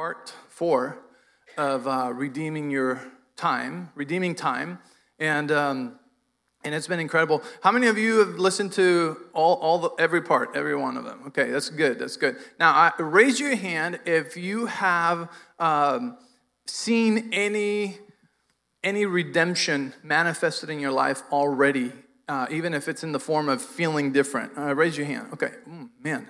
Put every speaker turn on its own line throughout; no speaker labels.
part four of uh, redeeming your time, redeeming time, and um, and it's been incredible. How many of you have listened to all, all the, every part, every one of them? Okay, that's good. That's good. Now, I, raise your hand if you have um, seen any any redemption manifested in your life already, uh, even if it's in the form of feeling different. Uh, raise your hand. Okay, mm, man.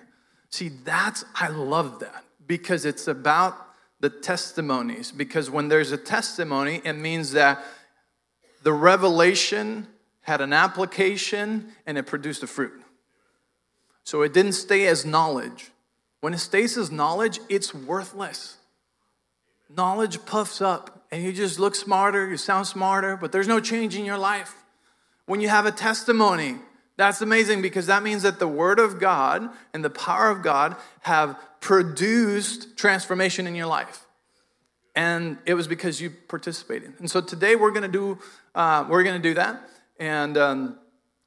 See, that's I love that because it's about the testimonies. Because when there's a testimony, it means that the revelation had an application and it produced a fruit. So it didn't stay as knowledge. When it stays as knowledge, it's worthless. Knowledge puffs up and you just look smarter, you sound smarter, but there's no change in your life. When you have a testimony, that's amazing because that means that the Word of God and the power of God have produced transformation in your life. And it was because you participated. And so today we're going to do uh, we're going to do that. And um,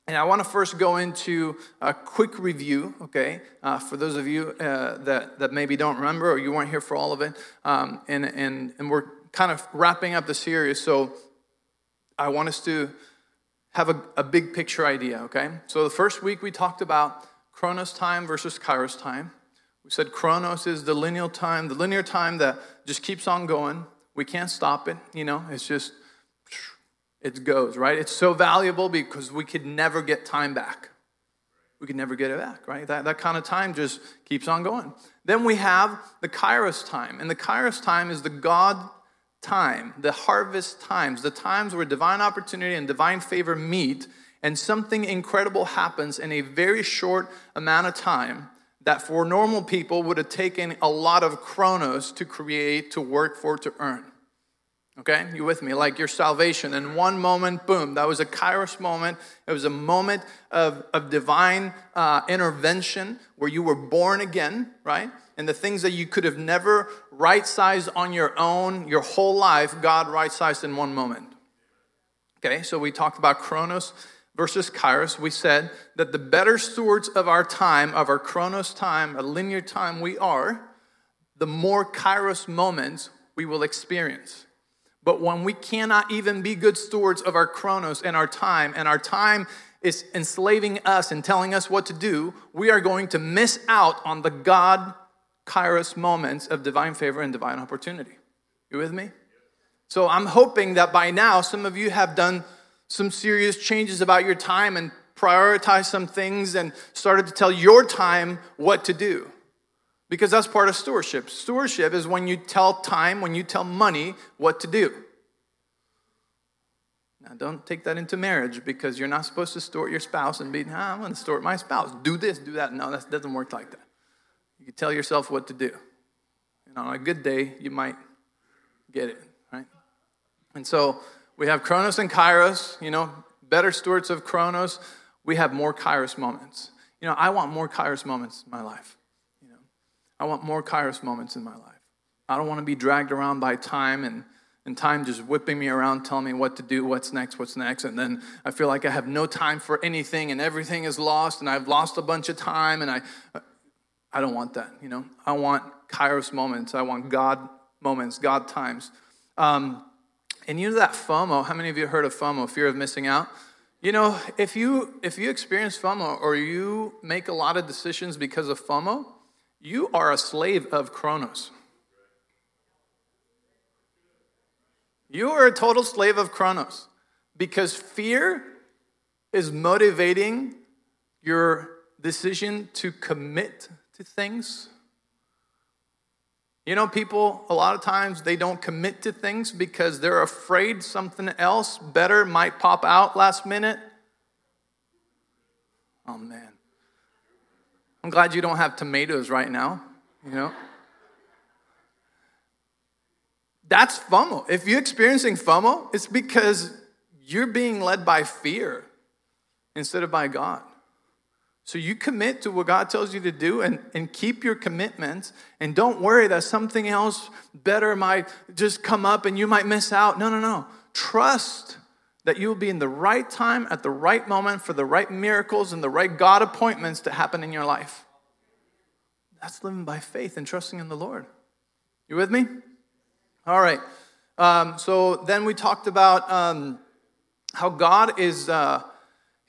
and I want to first go into a quick review, okay, uh, for those of you uh, that, that maybe don't remember or you weren't here for all of it. Um, and, and, and we're kind of wrapping up the series, so I want us to have a, a big picture idea, okay? So the first week we talked about Chronos time versus Kairos time. We said Chronos is the linear time, the linear time that just keeps on going. We can't stop it, you know, it's just it goes, right? It's so valuable because we could never get time back. We could never get it back, right? That, that kind of time just keeps on going. Then we have the Kairos time. And the Kairos time is the God time, the harvest times, the times where divine opportunity and divine favor meet, and something incredible happens in a very short amount of time that for normal people would have taken a lot of chronos to create, to work for, to earn. Okay, you with me? Like your salvation. In one moment, boom, that was a kairos moment. It was a moment of, of divine uh, intervention where you were born again, right? And the things that you could have never right sized on your own your whole life, God right sized in one moment. Okay, so we talked about chronos versus kairos. We said that the better stewards of our time, of our chronos time, a linear time we are, the more kairos moments we will experience. But when we cannot even be good stewards of our chronos and our time, and our time is enslaving us and telling us what to do, we are going to miss out on the God kairos moments of divine favor and divine opportunity. You with me? So I'm hoping that by now some of you have done some serious changes about your time and prioritized some things and started to tell your time what to do because that's part of stewardship. Stewardship is when you tell time, when you tell money what to do. Now, don't take that into marriage because you're not supposed to store your spouse and be, I'm going to store my spouse. Do this, do that. No, that doesn't work like that. You tell yourself what to do. And on a good day, you might get it, right? And so we have Chronos and Kairos, you know, better stewards of Chronos. We have more Kairos moments. You know, I want more Kairos moments in my life. You know, I want more kairos moments in my life. I don't want to be dragged around by time and, and time just whipping me around, telling me what to do, what's next, what's next. And then I feel like I have no time for anything and everything is lost and I've lost a bunch of time and I, I don't want that, you know. I want kairos moments. I want God moments, God times. Um, and you know that FOMO, how many of you heard of FOMO, fear of missing out? You know, if you if you experience FOMO or you make a lot of decisions because of FOMO, you are a slave of Chronos. You are a total slave of Chronos because fear is motivating your decision to commit to things. You know, people, a lot of times, they don't commit to things because they're afraid something else better might pop out last minute. Oh, man. I'm glad you don't have tomatoes right now, you know? That's FOMO. If you're experiencing FOMO, it's because you're being led by fear instead of by God. So you commit to what God tells you to do and, and keep your commitments and don't worry that something else better might just come up and you might miss out. No, no, no. Trust that you will be in the right time at the right moment for the right miracles and the right God appointments to happen in your life. That's living by faith and trusting in the Lord. You with me? All right. Um, so then we talked about um, how God is, uh,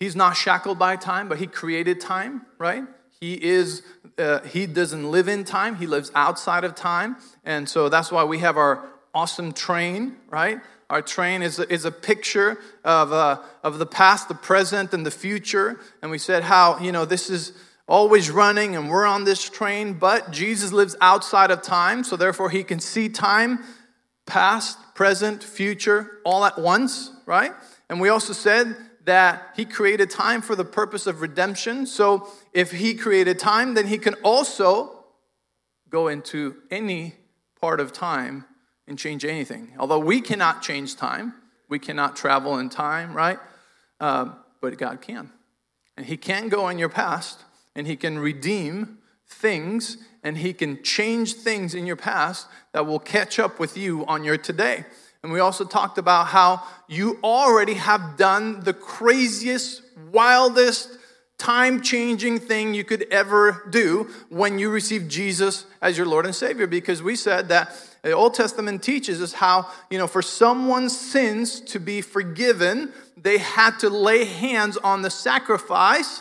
He's not shackled by time, but He created time, right? He is, uh, He doesn't live in time, He lives outside of time. And so that's why we have our awesome train, right? Our train is a, is a picture of, uh, of the past, the present, and the future. And we said how, you know, this is always running and we're on this train, but Jesus lives outside of time, so therefore he can see time, past, present, future, all at once, right? And we also said that he created time for the purpose of redemption. So if he created time, then he can also go into any part of time and change anything. Although we cannot change time, we cannot travel in time, right? Uh, but God can. And he can go in your past and He can redeem things and He can change things in your past that will catch up with you on your today. And we also talked about how you already have done the craziest, wildest, time changing thing you could ever do when you receive Jesus as your Lord and Savior. Because we said that the Old Testament teaches us how, you know, for someone's sins to be forgiven, they had to lay hands on the sacrifice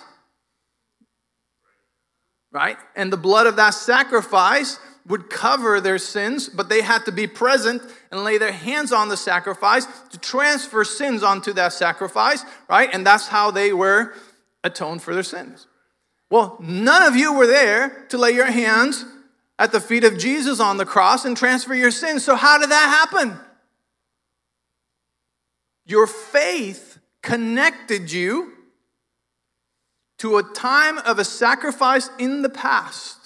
right? And the blood of that sacrifice would cover their sins, but they had to be present and lay their hands on the sacrifice to transfer sins onto that sacrifice, right? And that's how they were atoned for their sins. Well, none of you were there to lay your hands at the feet of Jesus on the cross and transfer your sins. So, how did that happen? Your faith connected you to a time of a sacrifice in the past.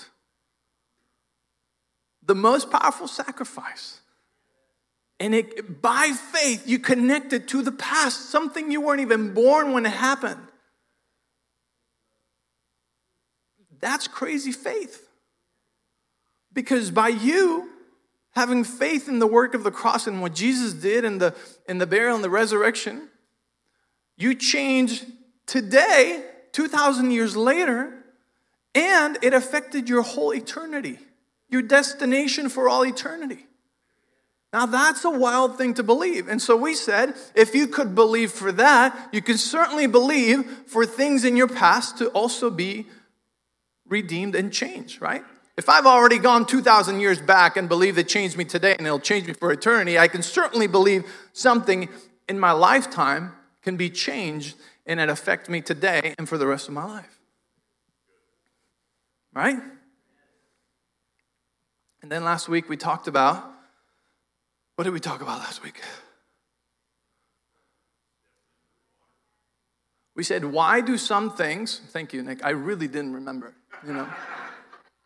The most powerful sacrifice. And it, by faith, you connected to the past, something you weren't even born when it happened. That's crazy faith. Because by you having faith in the work of the cross and what Jesus did in the, in the burial and the resurrection, you change today 2,000 years later, and it affected your whole eternity, your destination for all eternity. Now, that's a wild thing to believe. And so we said if you could believe for that, you can certainly believe for things in your past to also be redeemed and changed, right? If I've already gone 2,000 years back and believe it changed me today and it'll change me for eternity, I can certainly believe something in my lifetime can be changed and it affect me today and for the rest of my life. Right? And then last week we talked about what did we talk about last week? We said, why do some things, thank you, Nick, I really didn't remember, you know,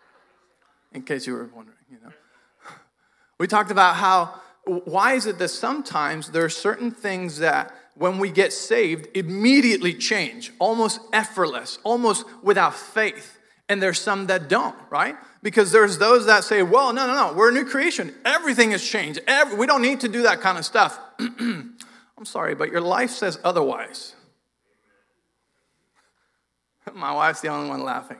in case you were wondering, you know. We talked about how, why is it that sometimes there are certain things that when we get saved, immediately change, almost effortless, almost without faith. And there's some that don't, right? Because there's those that say, well, no, no, no, we're a new creation. Everything has changed. Every, we don't need to do that kind of stuff. I'm sorry, but your life says otherwise. My wife's the only one laughing.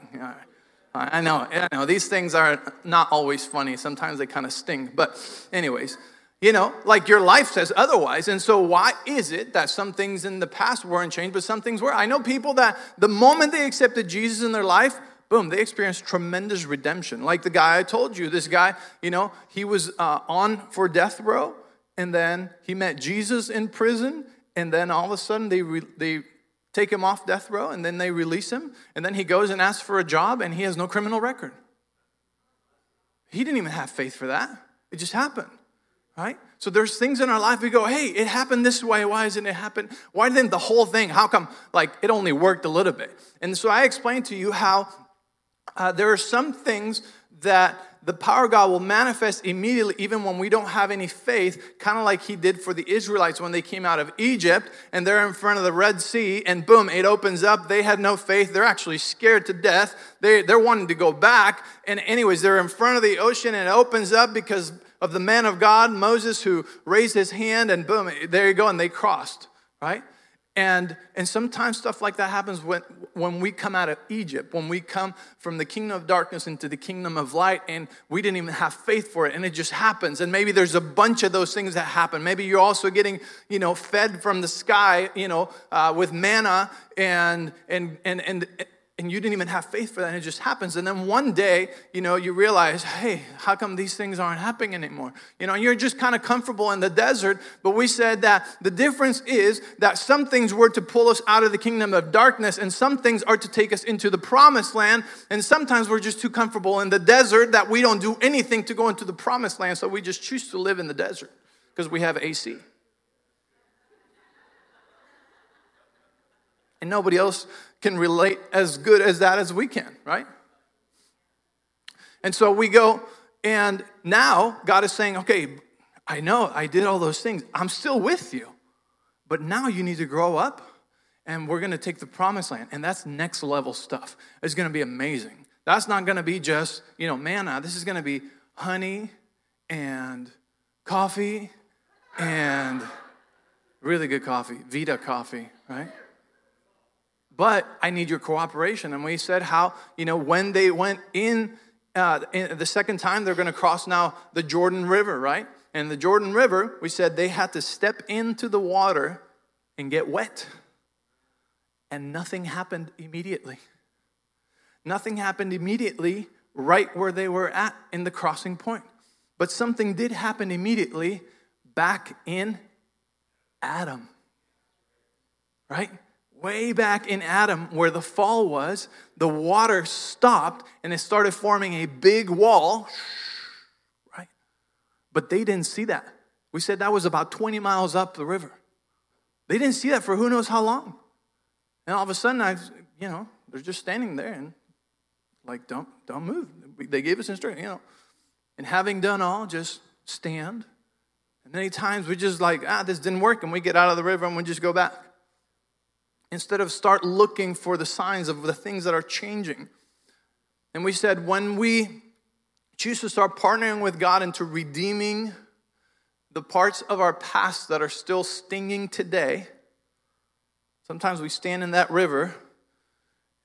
I know, I know. These things are not always funny. Sometimes they kind of sting. But, anyways, you know, like your life says otherwise. And so, why is it that some things in the past weren't changed, but some things were? I know people that the moment they accepted Jesus in their life, boom, they experienced tremendous redemption. Like the guy I told you, this guy, you know, he was uh, on for death row, and then he met Jesus in prison, and then all of a sudden they, re- they take him off death row, and then they release him, and then he goes and asks for a job, and he has no criminal record. He didn't even have faith for that, it just happened right? So there's things in our life we go, hey, it happened this way. Why isn't it happen? Why didn't the whole thing? How come like it only worked a little bit? And so I explained to you how uh, there are some things that the power of God will manifest immediately, even when we don't have any faith, kind of like He did for the Israelites when they came out of Egypt and they're in front of the Red Sea, and boom, it opens up. They had no faith. They're actually scared to death. They, they're wanting to go back. And, anyways, they're in front of the ocean and it opens up because of the man of God, Moses, who raised his hand, and boom, there you go, and they crossed, right? And, and sometimes stuff like that happens when, when we come out of Egypt, when we come from the kingdom of darkness into the kingdom of light, and we didn't even have faith for it, and it just happens. And maybe there's a bunch of those things that happen. Maybe you're also getting, you know, fed from the sky, you know, uh, with manna, and, and, and, and, and you didn't even have faith for that and it just happens. And then one day you know you realize hey how come these things aren't happening anymore? You know you're just kind of comfortable in the desert but we said that the difference is that some things were to pull us out of the kingdom of darkness and some things are to take us into the promised land and sometimes we're just too comfortable in the desert that we don't do anything to go into the promised land so we just choose to live in the desert because we have AC and nobody else can relate as good as that as we can, right? And so we go, and now God is saying, okay, I know I did all those things. I'm still with you. But now you need to grow up, and we're going to take the promised land. And that's next level stuff. It's going to be amazing. That's not going to be just, you know, manna. Uh, this is going to be honey and coffee and really good coffee, Vida coffee, right? But I need your cooperation. And we said how, you know, when they went in, uh, in the second time, they're going to cross now the Jordan River, right? And the Jordan River, we said they had to step into the water and get wet. And nothing happened immediately. Nothing happened immediately right where they were at in the crossing point. But something did happen immediately back in Adam. Right? Way back in Adam, where the fall was, the water stopped and it started forming a big wall, right? But they didn't see that. We said that was about 20 miles up the river. They didn't see that for who knows how long. And all of a sudden, I, you know, they're just standing there and like, don't, don't move. They gave us instruction, you know. And having done all, just stand. And many times we just like, ah, this didn't work, and we get out of the river and we just go back instead of start looking for the signs of the things that are changing. And we said when we choose to start partnering with God into redeeming the parts of our past that are still stinging today, sometimes we stand in that river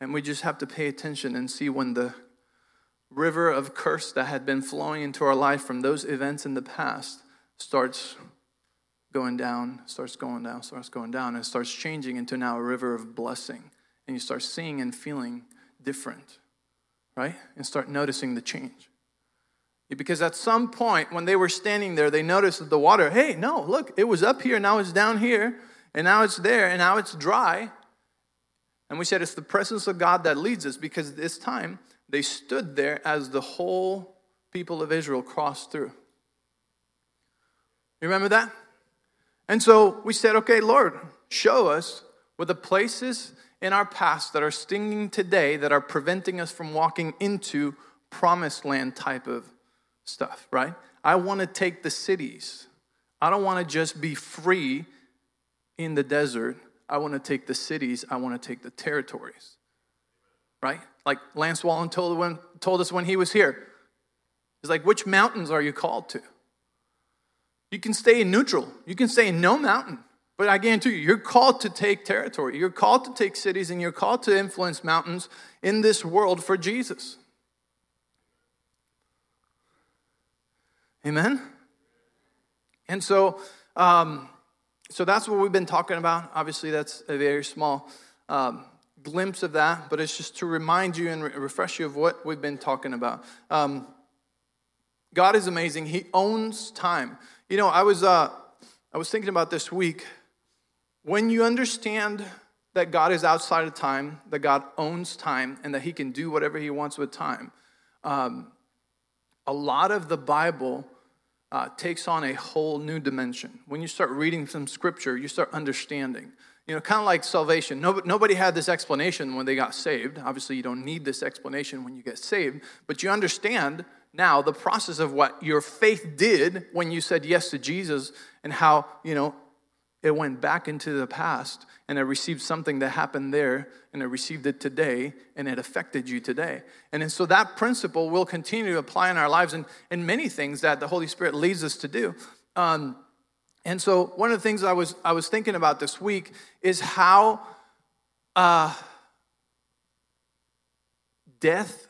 and we just have to pay attention and see when the river of curse that had been flowing into our life from those events in the past starts going down, starts going down, starts going down, and starts changing into now a river of blessing. And you start seeing and feeling different, right? And start noticing the change. Because at some point, when they were standing there, they noticed that the water, hey, no, look, it was up here, now it's down here, and now it's there, and now it's dry. And we said it's the presence of God that leads us because this time they stood there as the whole people of Israel crossed through. You remember that? And so we said, okay, Lord, show us what the places in our past that are stinging today that are preventing us from walking into promised land type of stuff, right? I want to take the cities. I don't want to just be free in the desert. I want to take the cities. I want to take the territories, right? Like Lance Wallnau told, when, told us when he was here. He's like, which mountains are you called to? You can stay in neutral. You can stay in no mountain. But I guarantee you, you're called to take territory. You're called to take cities and you're called to influence mountains in this world for Jesus. Amen? And so, um, so that's what we've been talking about. Obviously, that's a very small um, glimpse of that, but it's just to remind you and re- refresh you of what we've been talking about. Um, God is amazing. He owns time. You know, I was, uh, I was thinking about this week. When you understand that God is outside of time, that God owns time, and that He can do whatever He wants with time, um, a lot of the Bible uh, takes on a whole new dimension. When you start reading some scripture, you start understanding. You know, kind of like salvation. Nobody, nobody had this explanation when they got saved. Obviously, you don't need this explanation when you get saved, but you understand now the process of what your faith did when you said yes to Jesus and how, you know, it went back into the past and it received something that happened there and it received it today and it affected you today. And so that principle will continue to apply in our lives and in many things that the Holy Spirit leads us to do. Um, And so, one of the things I was, I was thinking about this week is how uh, death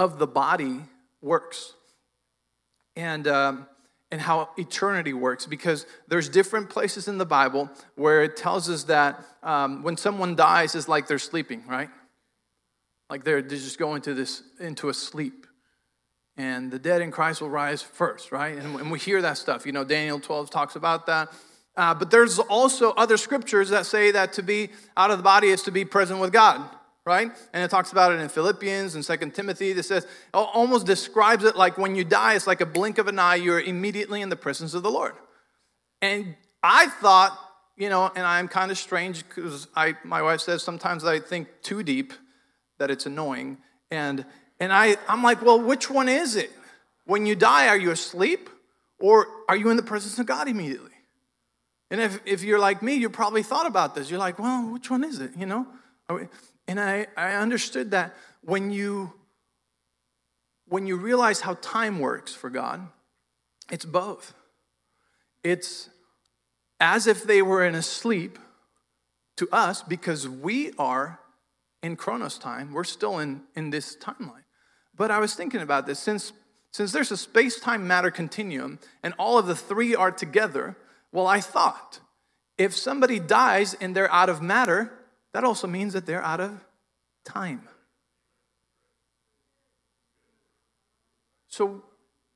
of the body works. And, um, and how eternity works because there's different places in the bible where it tells us that um, when someone dies it's like they're sleeping right like they're, they're just going to this into a sleep and the dead in christ will rise first right and, and we hear that stuff you know daniel 12 talks about that uh, but there's also other scriptures that say that to be out of the body is to be present with god right? And it talks about it in Philippians and Second Timothy. That says, almost describes it like when you die, it's like a blink of an eye, you're immediately in the presence of the Lord. And I thought, you know, and I'm kind of strange because I, my wife says sometimes I think too deep that it's annoying. And, and I, I'm like, well, which one is it? When you die, are you asleep or are you in the presence of God immediately? And if, if you're like me, you probably thought about this. You're like, well, which one is it? You know? And I, I understood that when you when you realize how time works for God, it's both. It's as if they were in a sleep to us because we are in Chronos time. We're still in, in this timeline. But I was thinking about this since, since there's a space time matter continuum and all of the three are together, well, I thought if somebody dies and they're out of matter, that also means that they're out of time. So,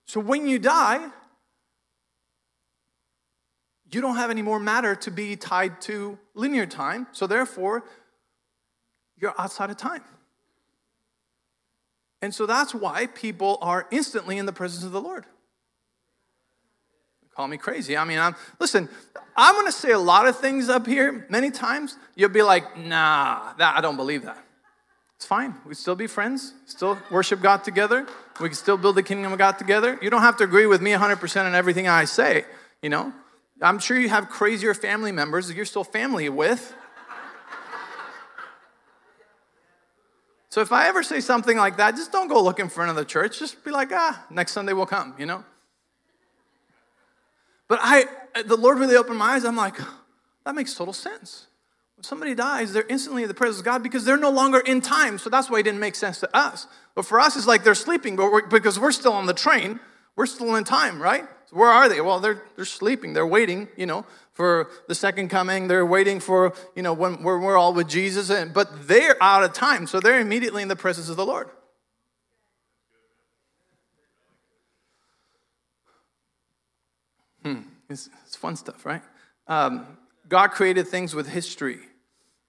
so when you die, you don't have any more matter to be tied to linear time. So therefore, you're outside of time. And so that's why people are instantly in the presence of the Lord. Call me crazy. I mean, I'm, listen, I'm going to say a lot of things up here many times. You'll be like, nah, that, I don't believe that. It's fine. We still be friends, still worship God together. We can still build the kingdom of God together. You don't have to agree with me 100% on everything I say, you know. I'm sure you have crazier family members that you're still family with. So if I ever say something like that, just don't go looking for another church. Just be like, ah, next Sunday we'll come, you know? But I, the Lord really opened my eyes. I'm like, that makes total sense. When somebody dies, they're instantly in the presence of God because they're no longer in time. So that's why it didn't make sense to us. But for us, it's like they're sleeping, but we're, because we're still on the train, we're still in time, right? So where are they? Well, they're, they're sleeping. They're waiting, you know, for the second coming. They're waiting for, you know, when we're, we're all with Jesus. And, but they're out of time. So they're immediately in the presence of the Lord. Hmm. It's, it's fun stuff, right? Um, God created things with history,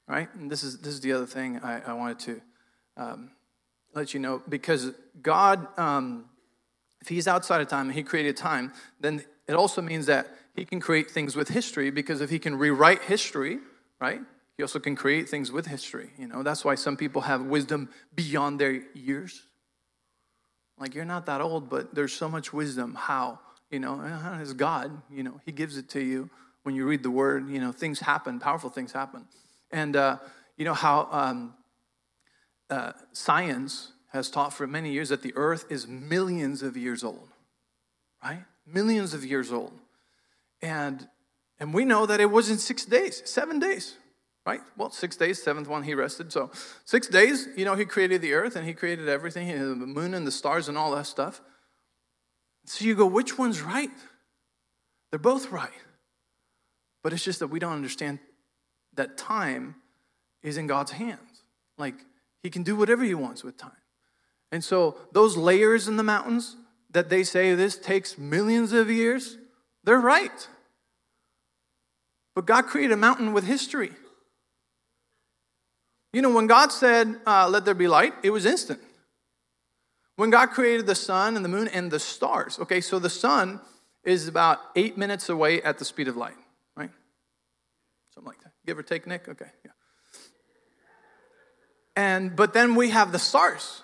right? And this is this is the other thing I, I wanted to um, let you know because God, um, if He's outside of time and He created time, then it also means that He can create things with history because if He can rewrite history, right? He also can create things with history. You know, that's why some people have wisdom beyond their years. Like you're not that old, but there's so much wisdom. How? You know, as God, you know, He gives it to you. When you read the Word, you know, things happen, powerful things happen. And uh, you know how um, uh, science has taught for many years that the earth is millions of years old, right? Millions of years old. And, and we know that it was in six days, seven days, right? Well, six days, seventh one he rested. So six days, you know, he created the earth and he created everything, the moon and the stars and all that stuff. So you go, which one's right? They're both right. But it's just that we don't understand that time is in God's hands. Like, He can do whatever He wants with time. And so, those layers in the mountains that they say this takes millions of years, they're right. But God created a mountain with history. You know, when God said, uh, let there be light, it was instant. When God created the sun and the moon and the stars, okay, so the sun is about eight minutes away at the speed of light, right? Something like that. Give or take, Nick? Okay, yeah. And, but then we have the stars.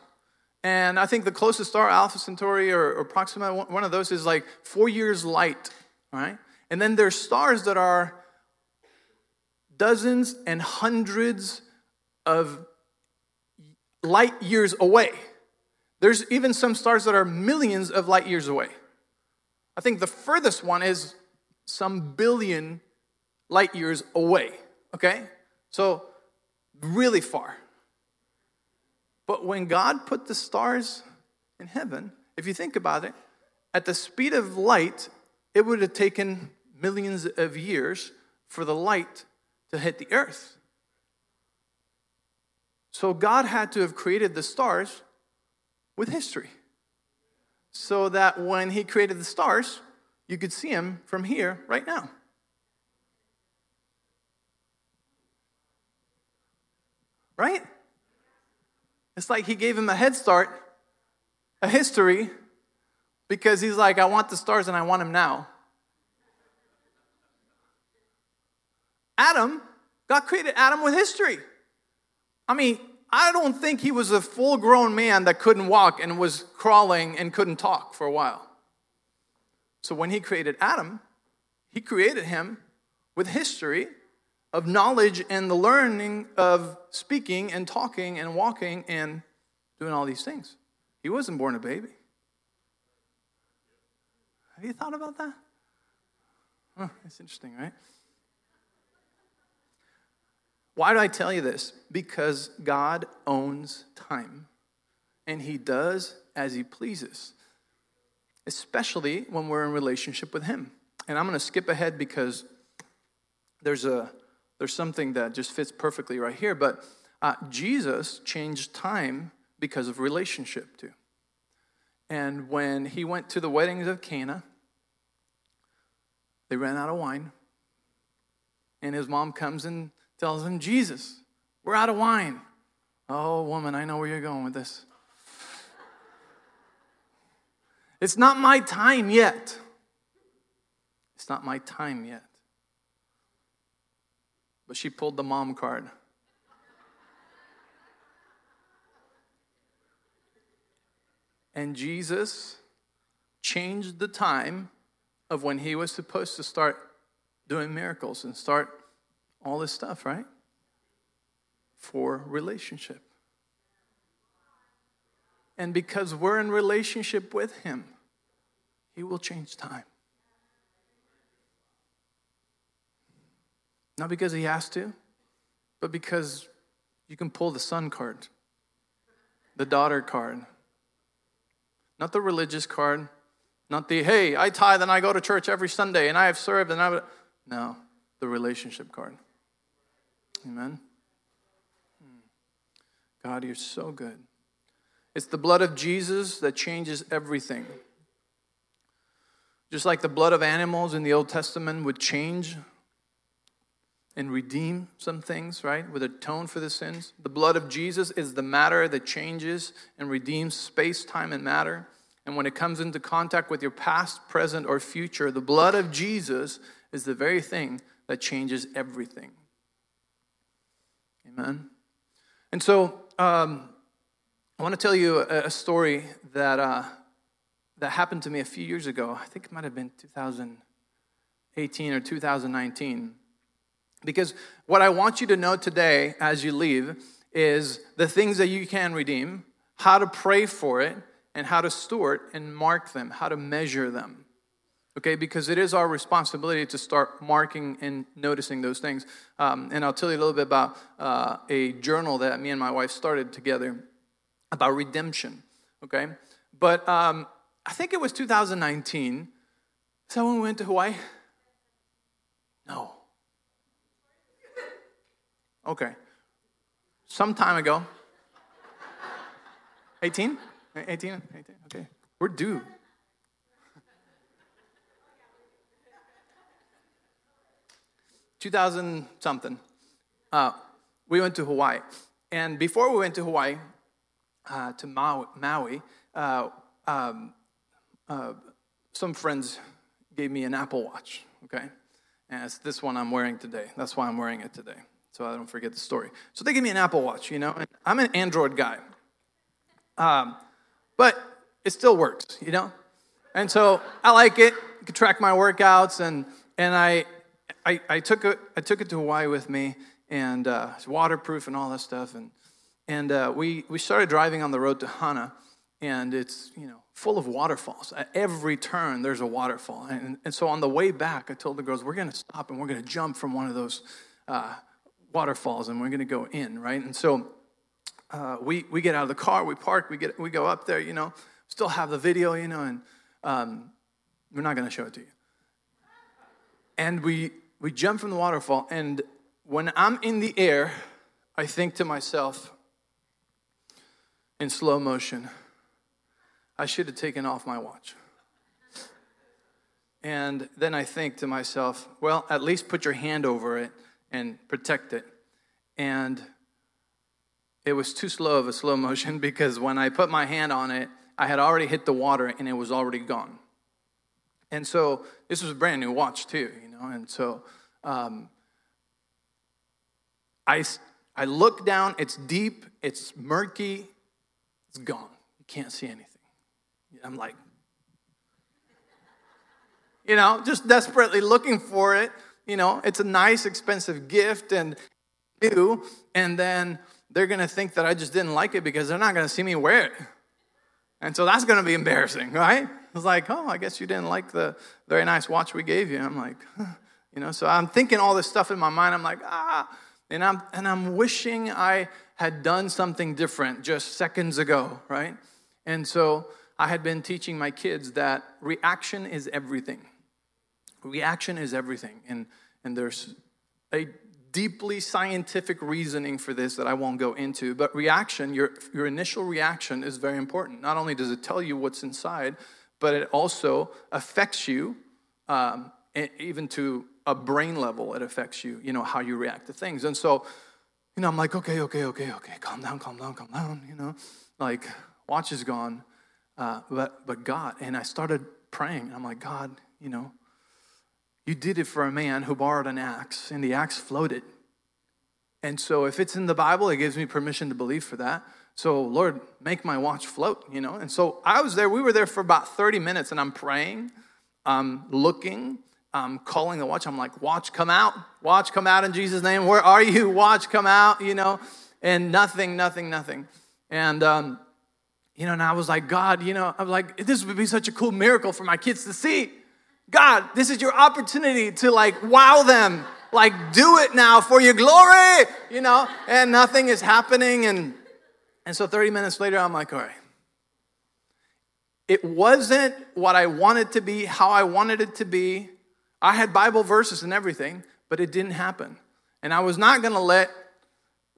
And I think the closest star, Alpha Centauri or, or Proxima, one of those is like four years light, right? And then there's stars that are dozens and hundreds of light years away. There's even some stars that are millions of light years away. I think the furthest one is some billion light years away, okay? So, really far. But when God put the stars in heaven, if you think about it, at the speed of light, it would have taken millions of years for the light to hit the earth. So God had to have created the stars with history. So that when He created the stars, you could see them from here right now. Right? It's like He gave him a head start, a history, because He's like, I want the stars and I want them now. Adam, God created Adam with history. I mean, I don't think he was a full grown man that couldn't walk and was crawling and couldn't talk for a while. So when he created Adam, he created him with history of knowledge and the learning of speaking and talking and walking and doing all these things. He wasn't born a baby. Have you thought about that? Oh, that's interesting, right? Why do I tell you this? Because God owns time, and He does as He pleases, especially when we're in relationship with Him. And I'm going to skip ahead because there's a there's something that just fits perfectly right here. But uh, Jesus changed time because of relationship too. And when he went to the weddings of Cana, they ran out of wine. And his mom comes and tells him, Jesus, we're out of wine. Oh, woman, I know where you're going with this. It's not my time yet. It's not my time yet. But she pulled the mom card. And Jesus changed the time of when he was supposed to start doing miracles and start all this stuff, right? For relationship. And because we're in relationship with Him, He will change time. Not because He has to, but because you can pull the son card, the daughter card, not the religious card, not the, hey, I tithe and I go to church every Sunday and I have served and I would. No, the relationship card. Amen. Hmm. God, you're so good. It's the blood of Jesus that changes everything. Just like the blood of animals in the Old Testament would change and redeem some things, right? With atone for the sins. The blood of Jesus is the matter that changes and redeems space, time, and matter. And when it comes into contact with your past, present, or future, the blood of Jesus is the very thing that changes everything. Amen. And so um, I want to tell you a, a story that, uh, that happened to me a few years ago. I think it might have been 2018 or 2019. Because what I want you to know today as you leave is the things that you can redeem, how to pray for it, and how to store it and mark them, how to measure them okay? Because it is our responsibility to start marking and noticing those things. Um, and I'll tell you a little bit about uh, a journal that me and my wife started together about redemption, okay? But um, I think it was 2019. Is that when we went to Hawaii? No. Okay. Some time ago. 18? 18? 18? Okay. We're due. 2000 something, uh, we went to Hawaii. And before we went to Hawaii, uh, to Maui, Maui uh, um, uh, some friends gave me an Apple Watch, okay? And it's this one I'm wearing today. That's why I'm wearing it today, so I don't forget the story. So they gave me an Apple Watch, you know? And I'm an Android guy. Um, but it still works, you know? And so I like it. I can track my workouts, and, and I, I, I, took it, I took it to Hawaii with me, and uh, it's waterproof and all that stuff. And, and uh, we, we started driving on the road to Hana, and it's, you know, full of waterfalls. At every turn, there's a waterfall. And, and so on the way back, I told the girls, we're going to stop and we're going to jump from one of those uh, waterfalls and we're going to go in, right? And so uh, we, we get out of the car, we park, we, get, we go up there, you know, still have the video, you know, and um, we're not going to show it to you. And we, we jump from the waterfall, and when I'm in the air, I think to myself in slow motion, I should have taken off my watch. And then I think to myself, well, at least put your hand over it and protect it. And it was too slow of a slow motion because when I put my hand on it, I had already hit the water and it was already gone. And so this was a brand new watch too, you know. And so um, I I look down. It's deep. It's murky. It's gone. You can't see anything. I'm like, you know, just desperately looking for it. You know, it's a nice, expensive gift and new, and then they're gonna think that I just didn't like it because they're not gonna see me wear it. And so that's gonna be embarrassing, right? It's like, oh, I guess you didn't like the very nice watch we gave you. I'm like, huh. you know, so I'm thinking all this stuff in my mind. I'm like, ah, and I'm and I'm wishing I had done something different just seconds ago, right? And so I had been teaching my kids that reaction is everything. Reaction is everything. And, and there's a deeply scientific reasoning for this that I won't go into. But reaction, your, your initial reaction is very important. Not only does it tell you what's inside, but it also affects you, um, even to a brain level, it affects you, you know, how you react to things. And so, you know, I'm like, okay, okay, okay, okay, calm down, calm down, calm down, you know, like, watch is gone. Uh, but, but God, and I started praying. I'm like, God, you know, you did it for a man who borrowed an axe, and the axe floated. And so, if it's in the Bible, it gives me permission to believe for that. So, Lord, make my watch float, you know? And so I was there, we were there for about 30 minutes, and I'm praying, I'm looking, I'm calling the watch. I'm like, watch, come out. Watch, come out in Jesus' name. Where are you? Watch, come out, you know? And nothing, nothing, nothing. And, um, you know, and I was like, God, you know, I was like, this would be such a cool miracle for my kids to see. God, this is your opportunity to like wow them. Like, do it now for your glory, you know? And nothing is happening. And, and so 30 minutes later, I'm like, all right. It wasn't what I wanted to be, how I wanted it to be. I had Bible verses and everything, but it didn't happen. And I was not going to let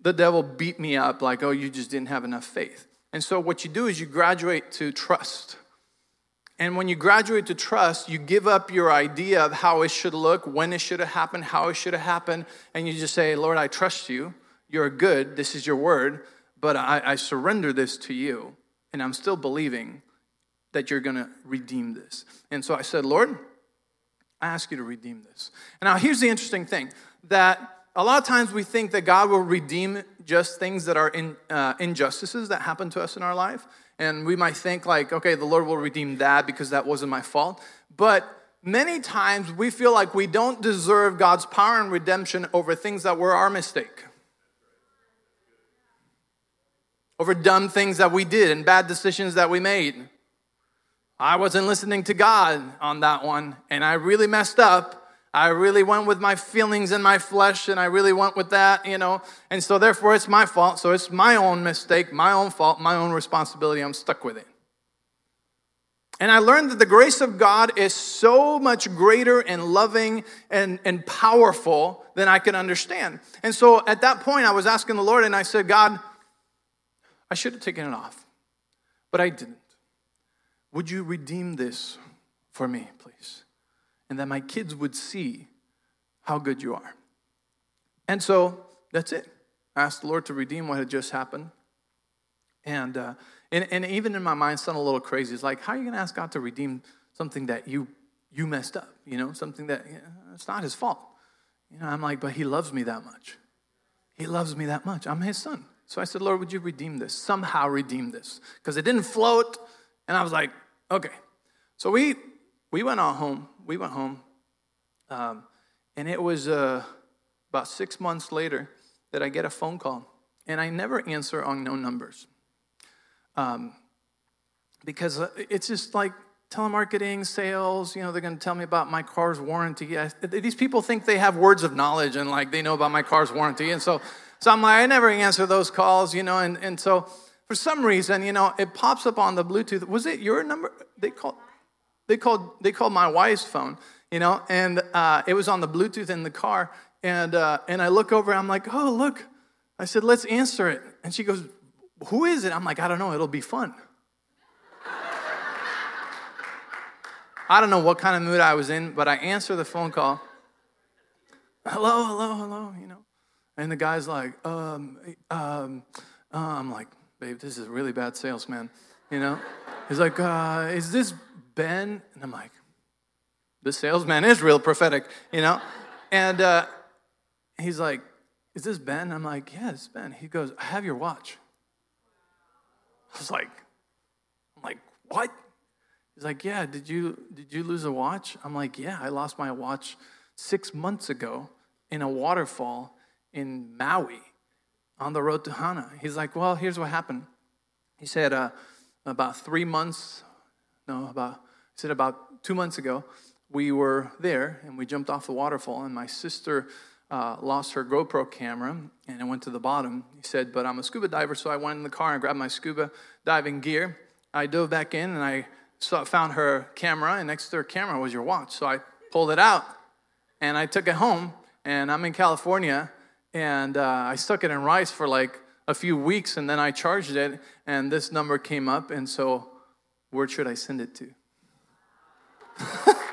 the devil beat me up like, oh, you just didn't have enough faith. And so, what you do is you graduate to trust. And when you graduate to trust, you give up your idea of how it should look, when it should have happened, how it should have happened, and you just say, Lord, I trust you. You're good. This is your word, but I, I surrender this to you. And I'm still believing that you're going to redeem this. And so I said, Lord, I ask you to redeem this. And now here's the interesting thing that a lot of times we think that God will redeem just things that are in, uh, injustices that happen to us in our life. And we might think, like, okay, the Lord will redeem that because that wasn't my fault. But many times we feel like we don't deserve God's power and redemption over things that were our mistake, over dumb things that we did and bad decisions that we made. I wasn't listening to God on that one, and I really messed up. I really went with my feelings and my flesh, and I really went with that, you know. And so, therefore, it's my fault. So, it's my own mistake, my own fault, my own responsibility. I'm stuck with it. And I learned that the grace of God is so much greater and loving and, and powerful than I could understand. And so, at that point, I was asking the Lord, and I said, God, I should have taken it off, but I didn't. Would you redeem this for me, please? And that my kids would see how good you are. And so that's it. I asked the Lord to redeem what had just happened. And, uh, and, and even in my mind, sounded a little crazy. It's like, how are you going to ask God to redeem something that you, you messed up? You know, something that you know, it's not his fault. You know, I'm like, but he loves me that much. He loves me that much. I'm his son. So I said, Lord, would you redeem this? Somehow redeem this. Because it didn't float. And I was like, okay. So we, we went on home we went home, um, and it was uh, about six months later that I get a phone call, and I never answer unknown numbers. Um, because uh, it's just like telemarketing, sales, you know, they're going to tell me about my car's warranty. I, these people think they have words of knowledge and like they know about my car's warranty. And so, so I'm like, I never answer those calls, you know, and, and so for some reason, you know, it pops up on the Bluetooth. Was it your number? They called, they called, they called my wife's phone, you know, and uh, it was on the Bluetooth in the car. And, uh, and I look over, I'm like, oh, look. I said, let's answer it. And she goes, who is it? I'm like, I don't know, it'll be fun. I don't know what kind of mood I was in, but I answer the phone call. Hello, hello, hello, you know. And the guy's like, um, um, uh, I'm like, babe, this is a really bad salesman, you know? He's like, uh, is this Ben? And I'm like, the salesman is real prophetic, you know? And uh, he's like, is this Ben? I'm like, yeah, it's Ben. He goes, I have your watch. I was like, I'm like, what? He's like, Yeah, did you did you lose a watch? I'm like, Yeah, I lost my watch six months ago in a waterfall in Maui on the road to Hana. He's like, Well, here's what happened. He said, uh, about three months, no, about he said about two months ago, we were there and we jumped off the waterfall, and my sister uh, lost her GoPro camera and it went to the bottom. He said, But I'm a scuba diver, so I went in the car and grabbed my scuba diving gear. I dove back in and I I found her camera, and next to her camera was your watch. So I pulled it out and I took it home. And I'm in California, and uh, I stuck it in rice for like a few weeks, and then I charged it, and this number came up. And so, where should I send it to?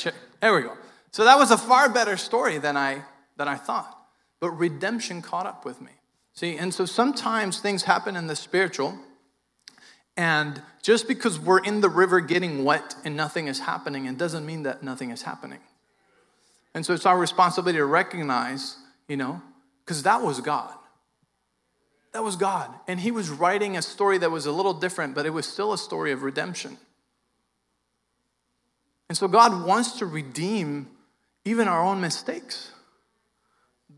So There we go. So that was a far better story than I, than I thought. But redemption caught up with me. See, and so sometimes things happen in the spiritual, and just because we're in the river getting wet and nothing is happening, it doesn't mean that nothing is happening. And so it's our responsibility to recognize, you know, because that was God. That was God. And He was writing a story that was a little different, but it was still a story of redemption. And so God wants to redeem even our own mistakes.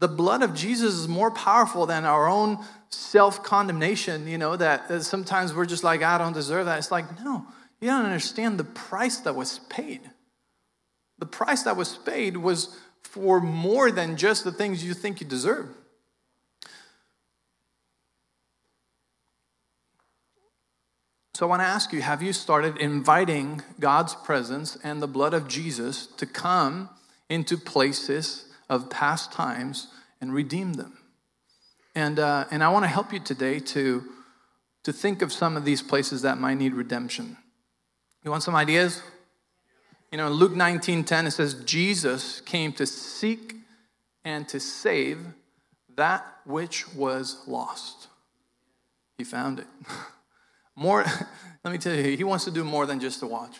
The blood of Jesus is more powerful than our own self condemnation, you know, that sometimes we're just like, I don't deserve that. It's like, no, you don't understand the price that was paid. The price that was paid was for more than just the things you think you deserve. So I want to ask you have you started inviting God's presence and the blood of Jesus to come into places of past times and redeem them? And, uh, and I want to help you today to, to think of some of these places that might need redemption. You want some ideas? You know, in Luke 19 10, it says, Jesus came to seek and to save that which was lost. He found it. More, let me tell you, he wants to do more than just to watch.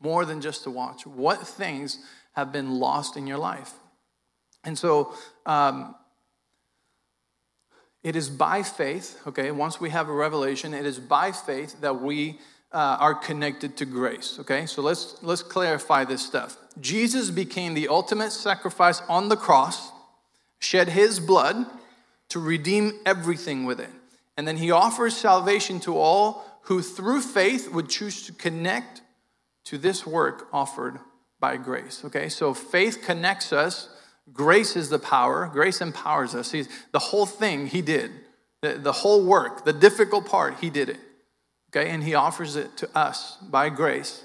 More than just to watch. What things have been lost in your life? And so, um, it is by faith, okay, once we have a revelation, it is by faith that we uh, are connected to grace, okay? So let's, let's clarify this stuff. Jesus became the ultimate sacrifice on the cross, shed his blood to redeem everything with it. And then he offers salvation to all who through faith would choose to connect to this work offered by grace. Okay, so faith connects us, grace is the power, grace empowers us. He's, the whole thing he did, the, the whole work, the difficult part, he did it. Okay, and he offers it to us by grace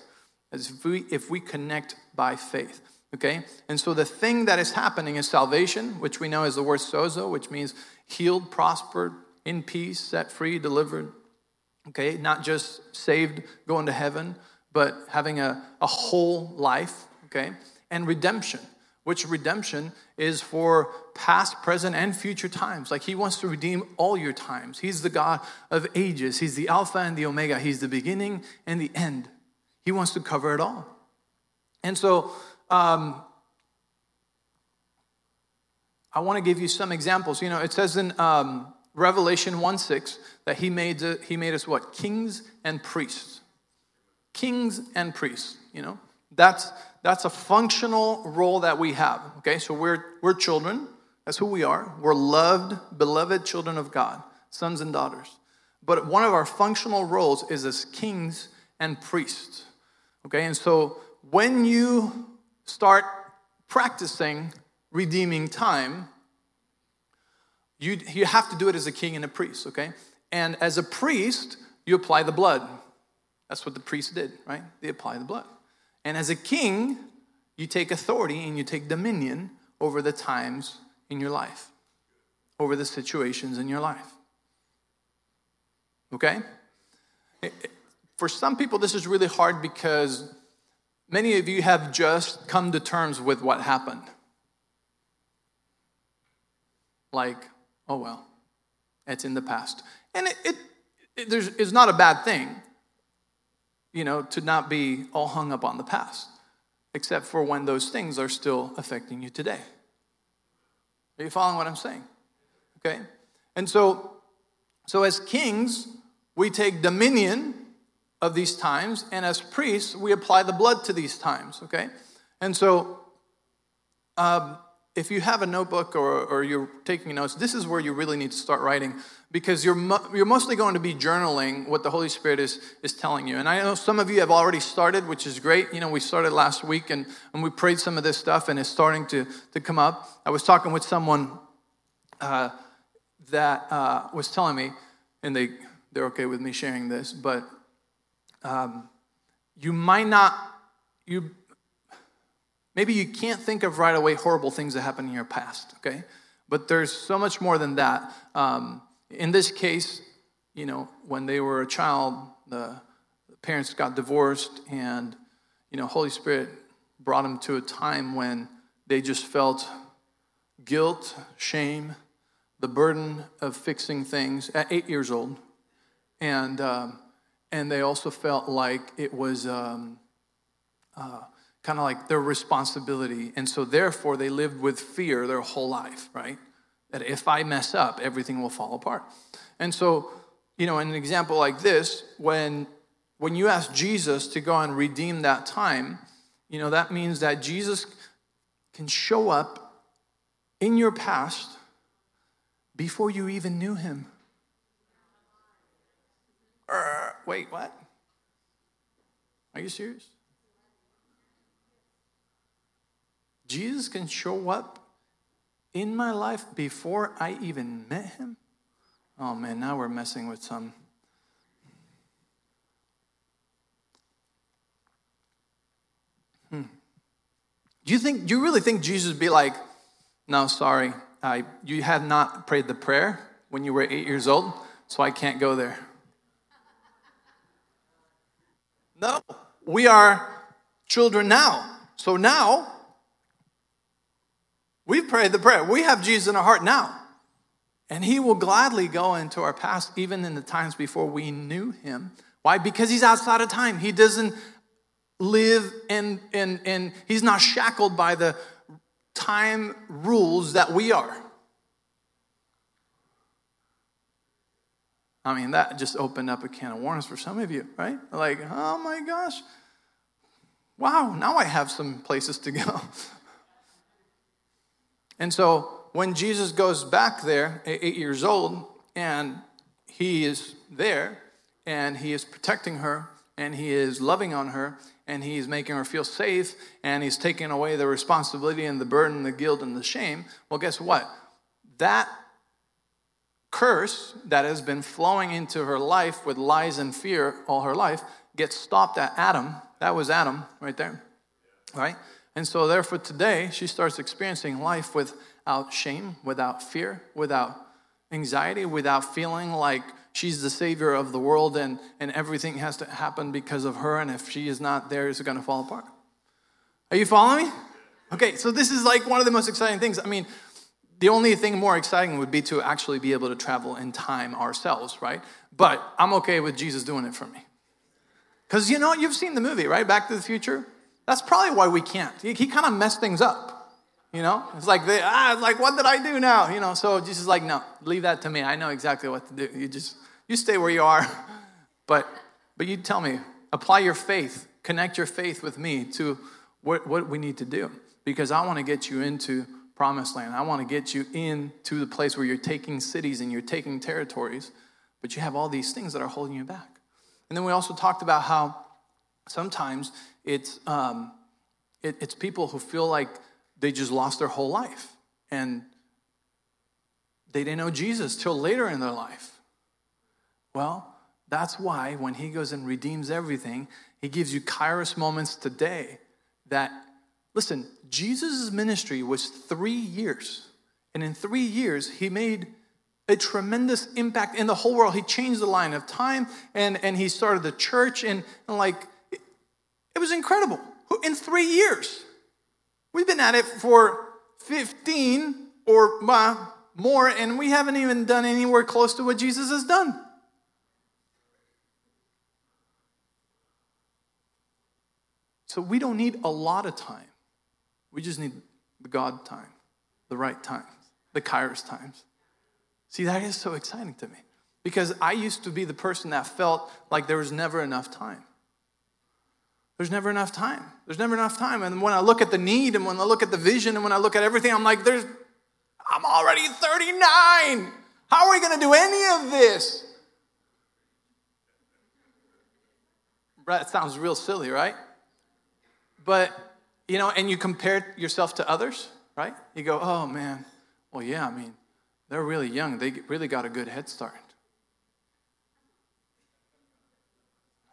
as if we, if we connect by faith. Okay, and so the thing that is happening is salvation, which we know is the word sozo, which means healed, prospered, in peace, set free, delivered. Okay, not just saved, going to heaven, but having a, a whole life. Okay, and redemption, which redemption is for past, present, and future times. Like He wants to redeem all your times. He's the God of ages, He's the Alpha and the Omega, He's the beginning and the end. He wants to cover it all. And so, um, I want to give you some examples. You know, it says in um, Revelation 1 6 that he made, he made us what? Kings and priests. Kings and priests, you know? That's, that's a functional role that we have, okay? So we're, we're children. That's who we are. We're loved, beloved children of God, sons and daughters. But one of our functional roles is as kings and priests, okay? And so when you start practicing redeeming time, you, you have to do it as a king and a priest, okay? And as a priest, you apply the blood. That's what the priest did, right? They apply the blood. And as a king, you take authority and you take dominion over the times in your life, over the situations in your life. Okay? For some people, this is really hard because many of you have just come to terms with what happened. Like, oh well, it's in the past. And it, it, it it's not a bad thing, you know, to not be all hung up on the past, except for when those things are still affecting you today. Are you following what I'm saying? Okay? And so, so as kings, we take dominion of these times, and as priests, we apply the blood to these times, okay? And so, um, if you have a notebook or, or you're taking notes, this is where you really need to start writing because you're, mo- you're mostly going to be journaling what the Holy Spirit is, is telling you. And I know some of you have already started, which is great. You know, we started last week and, and we prayed some of this stuff and it's starting to, to come up. I was talking with someone uh, that uh, was telling me, and they, they're okay with me sharing this, but um, you might not, you Maybe you can't think of right away horrible things that happened in your past, okay? But there's so much more than that. Um, in this case, you know, when they were a child, the, parents got divorced, and, you know, Holy Spirit brought them to a time when they just felt guilt, shame, the burden of fixing things at eight years old. And, um, and they also felt like it was. Um, uh, kind of like their responsibility. And so, therefore, they lived with fear their whole life, right? That if I mess up, everything will fall apart. And so, you know, in an example like this, when when you ask Jesus to go and redeem that time, you know, that means that Jesus can show up in your past before you even knew him. Uh, wait, what? Are you serious? Jesus can show up in my life before I even met him? Oh man, now we're messing with some. Hmm. Do you think, do you really think Jesus would be like, no, sorry, I, you had not prayed the prayer when you were eight years old, so I can't go there? No, we are children now. So now We've prayed the prayer. We have Jesus in our heart now. And he will gladly go into our past, even in the times before we knew him. Why? Because he's outside of time. He doesn't live in, in, in he's not shackled by the time rules that we are. I mean, that just opened up a can of worms for some of you, right? Like, oh my gosh. Wow, now I have some places to go. And so when Jesus goes back there, eight years old, and he is there, and he is protecting her, and he is loving on her, and he's making her feel safe, and he's taking away the responsibility and the burden, the guilt, and the shame. Well, guess what? That curse that has been flowing into her life with lies and fear all her life gets stopped at Adam. That was Adam right there, right? And so, therefore, today she starts experiencing life without shame, without fear, without anxiety, without feeling like she's the savior of the world and, and everything has to happen because of her. And if she is not there, it's going to fall apart. Are you following me? Okay, so this is like one of the most exciting things. I mean, the only thing more exciting would be to actually be able to travel in time ourselves, right? But I'm okay with Jesus doing it for me. Because you know, you've seen the movie, right? Back to the Future. That's probably why we can't. He, he kind of messed things up. You know, it's like they, ah, like what did I do now? You know, so Jesus is like, no, leave that to me. I know exactly what to do. You just you stay where you are, but but you tell me, apply your faith, connect your faith with me to what what we need to do because I want to get you into promised land. I want to get you into the place where you're taking cities and you're taking territories, but you have all these things that are holding you back. And then we also talked about how sometimes it's um, it, it's people who feel like they just lost their whole life and they didn't know Jesus till later in their life. Well, that's why when he goes and redeems everything, he gives you kairos moments today that, listen, Jesus' ministry was three years. And in three years, he made a tremendous impact in the whole world. He changed the line of time and, and he started the church, and, and like, it was incredible. In three years. We've been at it for 15 or more, and we haven't even done anywhere close to what Jesus has done. So we don't need a lot of time. We just need the God time, the right times, the Kairos times. See, that is so exciting to me because I used to be the person that felt like there was never enough time. There's never enough time. There's never enough time. And when I look at the need and when I look at the vision and when I look at everything, I'm like, there's, I'm already 39. How are we going to do any of this? That sounds real silly, right? But, you know, and you compare yourself to others, right? You go, oh man, well, yeah, I mean, they're really young. They really got a good head start.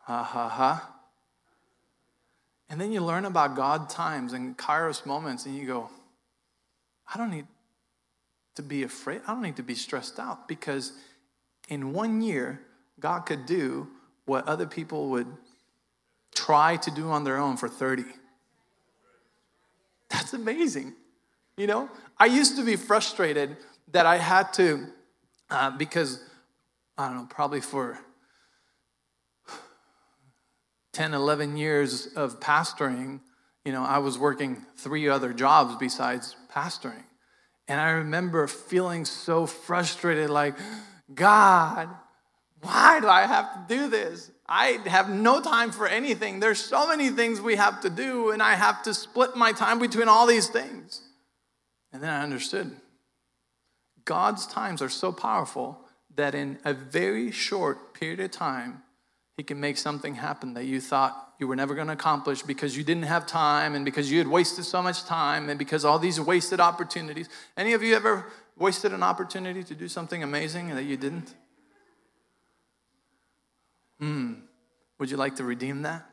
Ha ha ha. And then you learn about God times and Kairos moments, and you go, I don't need to be afraid. I don't need to be stressed out because in one year, God could do what other people would try to do on their own for 30. That's amazing. You know, I used to be frustrated that I had to, uh, because, I don't know, probably for 10, 11 years of pastoring, you know, I was working three other jobs besides pastoring. And I remember feeling so frustrated like, God, why do I have to do this? I have no time for anything. There's so many things we have to do, and I have to split my time between all these things. And then I understood God's times are so powerful that in a very short period of time, he can make something happen that you thought you were never going to accomplish because you didn't have time and because you had wasted so much time and because all these wasted opportunities. Any of you ever wasted an opportunity to do something amazing that you didn't? Hmm. Would you like to redeem that?